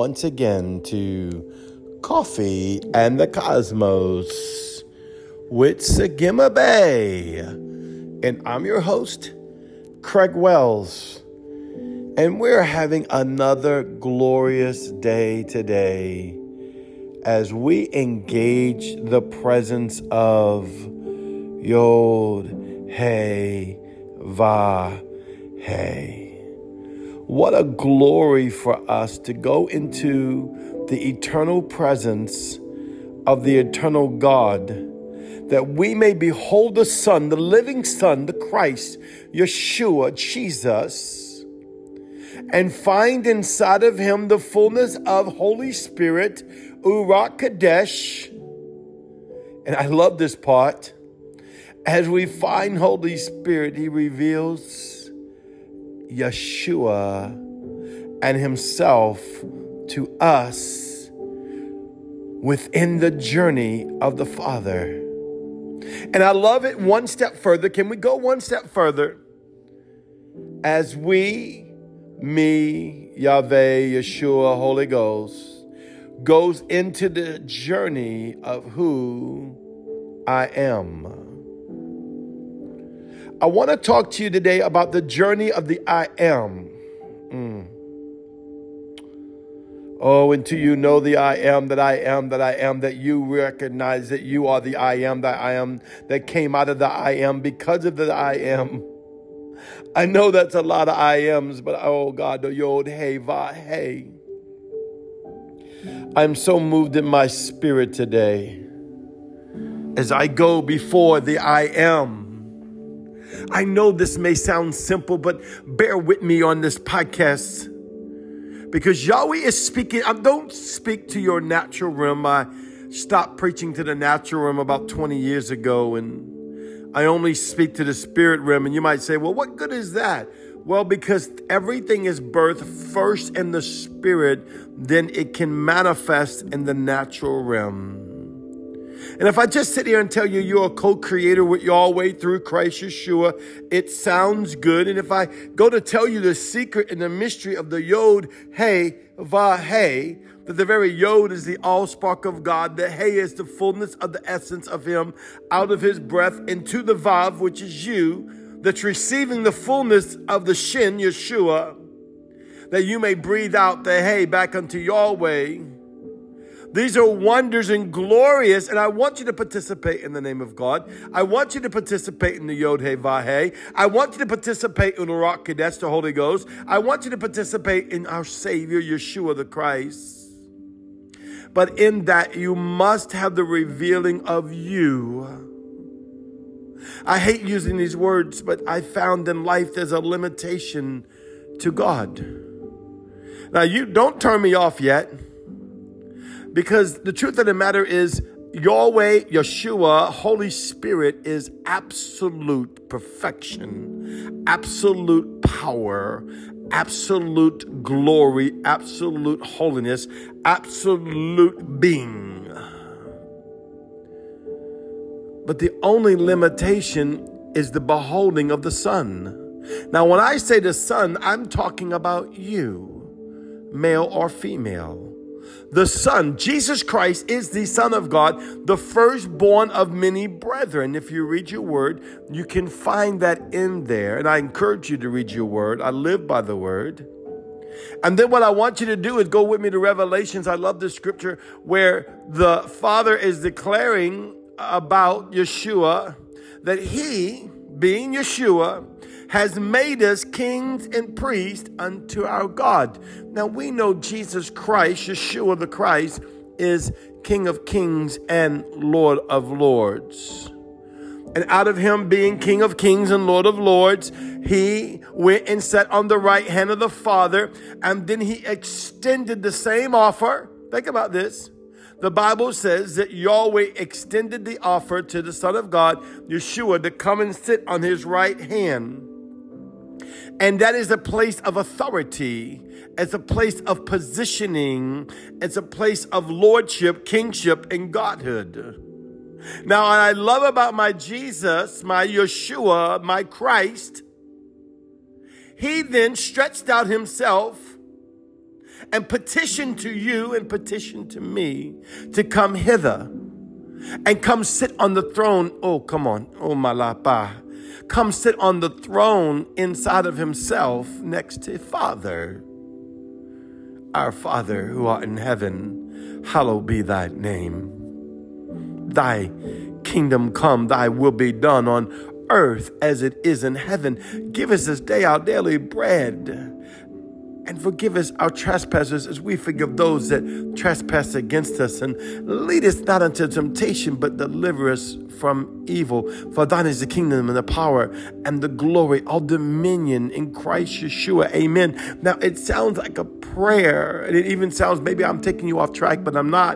once again to Coffee and the Cosmos with Sagima Bay. And I'm your host, Craig Wells. And we're having another glorious day today as we engage the presence of Yod Hey Va Hey. What a glory for us to go into the eternal presence of the eternal God, that we may behold the Son, the living Son, the Christ, Yeshua, Jesus, and find inside of him the fullness of Holy Spirit, Urak Kadesh. And I love this part. As we find Holy Spirit, he reveals Yeshua and Himself to us within the journey of the Father. And I love it one step further. Can we go one step further? As we, me, Yahweh, Yeshua, Holy Ghost, goes into the journey of who I am. I want to talk to you today about the journey of the I am. Mm. Oh, until you know the I am that I am that I am, that you recognize that you are the I am that I am that came out of the I am because of the I am. I know that's a lot of I ams, but oh God, the Yod Hey Va Hey. I'm so moved in my spirit today as I go before the I am. I know this may sound simple, but bear with me on this podcast because Yahweh is speaking. I don't speak to your natural realm. I stopped preaching to the natural realm about 20 years ago, and I only speak to the spirit realm. And you might say, well, what good is that? Well, because everything is birthed first in the spirit, then it can manifest in the natural realm. And if I just sit here and tell you you're a co-creator with Yahweh through Christ Yeshua, it sounds good. And if I go to tell you the secret and the mystery of the Yod, Hey, Va, Hey, that the very Yod is the all-spark of God, the Hey is the fullness of the essence of Him out of His breath into the Vav, which is you, that's receiving the fullness of the Shin, Yeshua, that you may breathe out the Hey back unto Yahweh these are wonders and glorious, and I want you to participate in the name of God. I want you to participate in the Yod He Vahe. I want you to participate in the Rock Kadesh, the Holy Ghost. I want you to participate in our Savior, Yeshua the Christ. But in that, you must have the revealing of you. I hate using these words, but I found in life there's a limitation to God. Now, you don't turn me off yet. Because the truth of the matter is, Yahweh, Yeshua, Holy Spirit is absolute perfection, absolute power, absolute glory, absolute holiness, absolute being. But the only limitation is the beholding of the Son. Now, when I say the Son, I'm talking about you, male or female the Son. Jesus Christ is the Son of God, the firstborn of many brethren. If you read your word, you can find that in there. And I encourage you to read your word. I live by the word. And then what I want you to do is go with me to Revelations. I love this scripture where the Father is declaring about Yeshua that he, being Yeshua, has made us kings and priests unto our God. Now we know Jesus Christ, Yeshua the Christ, is King of kings and Lord of lords. And out of him being King of kings and Lord of lords, he went and sat on the right hand of the Father, and then he extended the same offer. Think about this. The Bible says that Yahweh extended the offer to the Son of God, Yeshua, to come and sit on his right hand. And that is a place of authority. It's a place of positioning. It's a place of lordship, kingship, and godhood. Now, what I love about my Jesus, my Yeshua, my Christ, he then stretched out himself and petitioned to you and petition to me to come hither and come sit on the throne. Oh, come on. Oh, malapa. Come sit on the throne inside of himself next to Father. Our Father who art in heaven, hallowed be thy name. Thy kingdom come, thy will be done on earth as it is in heaven. Give us this day our daily bread and forgive us our trespasses as we forgive those that trespass against us. And lead us not into temptation, but deliver us from evil. For thine is the kingdom and the power and the glory, all dominion in Christ Yeshua. Amen. Now, it sounds like a prayer, and it even sounds maybe I'm taking you off track, but I'm not,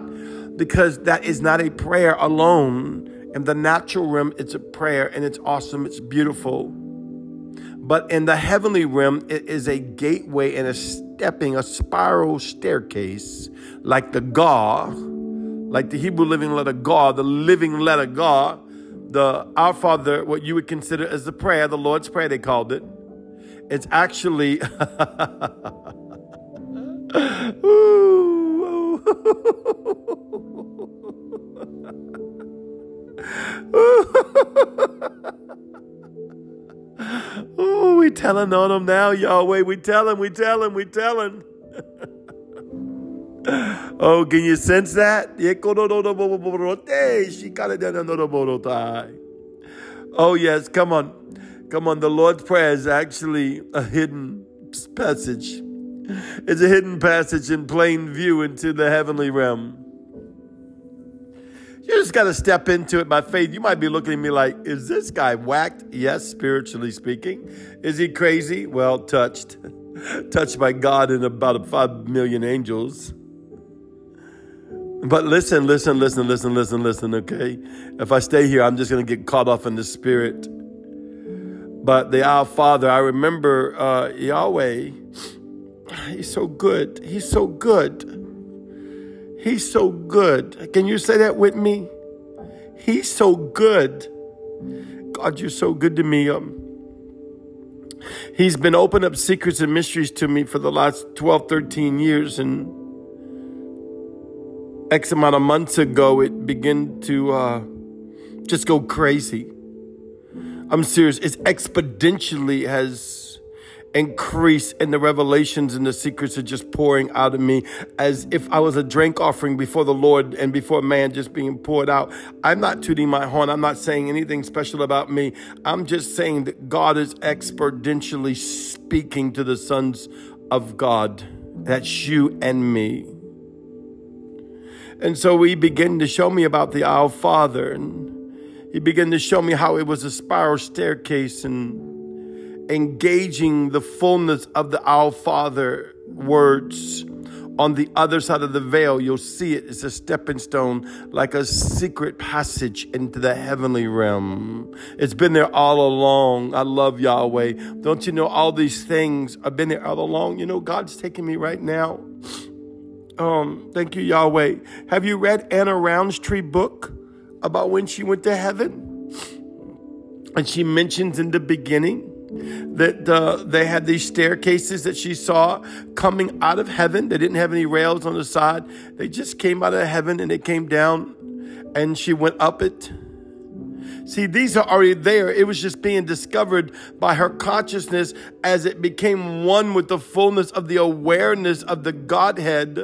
because that is not a prayer alone. In the natural realm, it's a prayer and it's awesome, it's beautiful. But in the heavenly realm, it is a gateway and a stepping, a spiral staircase, like the Ga, like the Hebrew living letter Ga, the living letter Ga, the Our Father, what you would consider as the prayer, the Lord's Prayer, they called it. It's actually. telling on them now, Yahweh. We tell telling, we tell telling, we telling. oh, can you sense that? Oh, yes, come on. Come on. The Lord's Prayer is actually a hidden passage. It's a hidden passage in plain view into the heavenly realm. You just got to step into it by faith. You might be looking at me like, is this guy whacked? Yes, spiritually speaking. Is he crazy? Well, touched. touched by God and about 5 million angels. But listen, listen, listen, listen, listen, listen, okay? If I stay here, I'm just going to get caught off in the spirit. But the Our Father, I remember uh, Yahweh, He's so good. He's so good. He's so good. Can you say that with me? He's so good. God, you're so good to me. Um, he's been opening up secrets and mysteries to me for the last 12, 13 years. And X amount of months ago, it began to uh, just go crazy. I'm serious. It's exponentially has increase in the revelations and the secrets are just pouring out of me as if I was a drink offering before the Lord and before man just being poured out. I'm not tooting my horn. I'm not saying anything special about me. I'm just saying that God is exponentially speaking to the sons of God. That's you and me. And so he began to show me about the Our Father and he began to show me how it was a spiral staircase and engaging the fullness of the Our Father words on the other side of the veil, you'll see it. It's a stepping stone, like a secret passage into the heavenly realm. It's been there all along. I love Yahweh. Don't you know all these things I've been there all along? You know, God's taking me right now. Um, thank you, Yahweh. Have you read Anna Rountree book about when she went to heaven? And she mentions in the beginning that uh, they had these staircases that she saw coming out of heaven. They didn't have any rails on the side. They just came out of heaven and they came down and she went up it. See, these are already there. It was just being discovered by her consciousness as it became one with the fullness of the awareness of the Godhead,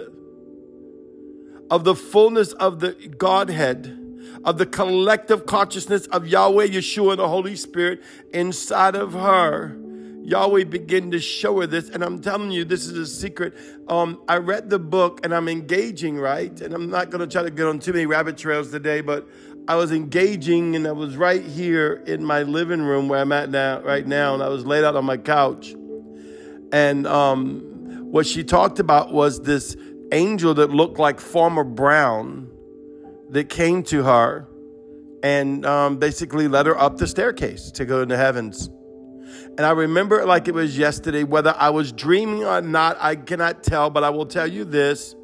of the fullness of the Godhead of the collective consciousness of Yahweh, Yeshua, and the Holy Spirit inside of her. Yahweh began to show her this, and I'm telling you, this is a secret. Um, I read the book and I'm engaging, right? And I'm not going to try to get on too many rabbit trails today, but I was engaging and I was right here in my living room where I'm at now, right now, and I was laid out on my couch. And um, what she talked about was this angel that looked like Farmer Brown that came to her and um, basically led her up the staircase to go into heavens. And I remember like it was yesterday. Whether I was dreaming or not, I cannot tell, but I will tell you this.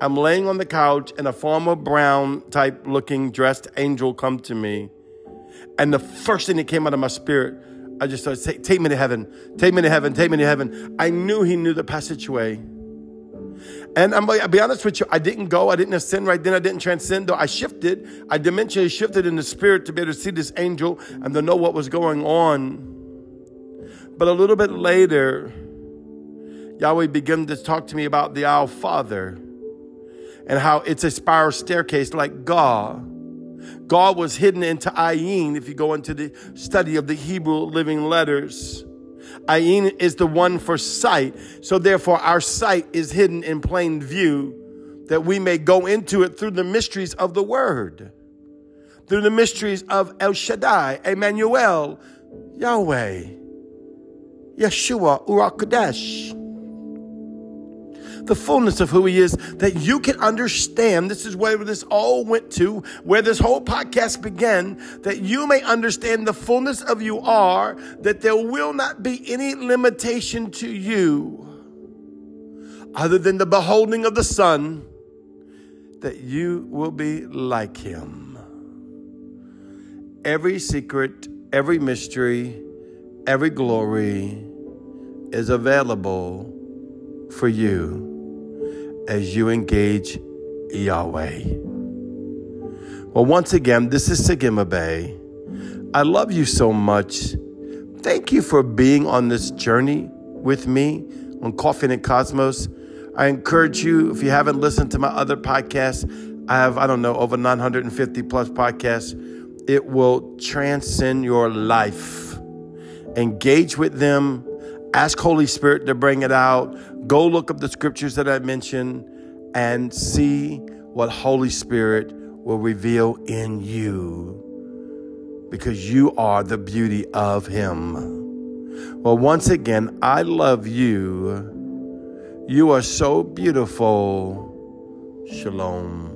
I'm laying on the couch and a Farmer Brown type looking dressed angel come to me. And the first thing that came out of my spirit, I just started take me to heaven, take me to heaven, take me to heaven. I knew he knew the passageway. And I'm gonna be honest with you, I didn't go, I didn't ascend right then, I didn't transcend, though I shifted. I dimensionally shifted in the spirit to be able to see this angel and to know what was going on. But a little bit later, Yahweh began to talk to me about the Our Father and how it's a spiral staircase like God. God was hidden into Ayin if you go into the study of the Hebrew living letters. Ayin is the one for sight. So therefore, our sight is hidden in plain view that we may go into it through the mysteries of the word, through the mysteries of El Shaddai, Emmanuel, Yahweh, Yeshua, Urakodesh the fullness of who He is, that you can understand. This is where this all went to, where this whole podcast began, that you may understand the fullness of you are, that there will not be any limitation to you other than the beholding of the Son, that you will be like Him. Every secret, every mystery, every glory is available for you as you engage Yahweh. Well, once again, this is Sagima Bay. I love you so much. Thank you for being on this journey with me on Coffee and Cosmos. I encourage you, if you haven't listened to my other podcasts, I have, I don't know, over 950 plus podcasts. It will transcend your life. Engage with them Ask Holy Spirit to bring it out. Go look up the scriptures that I mentioned and see what Holy Spirit will reveal in you because you are the beauty of Him. Well, once again, I love you. You are so beautiful. Shalom.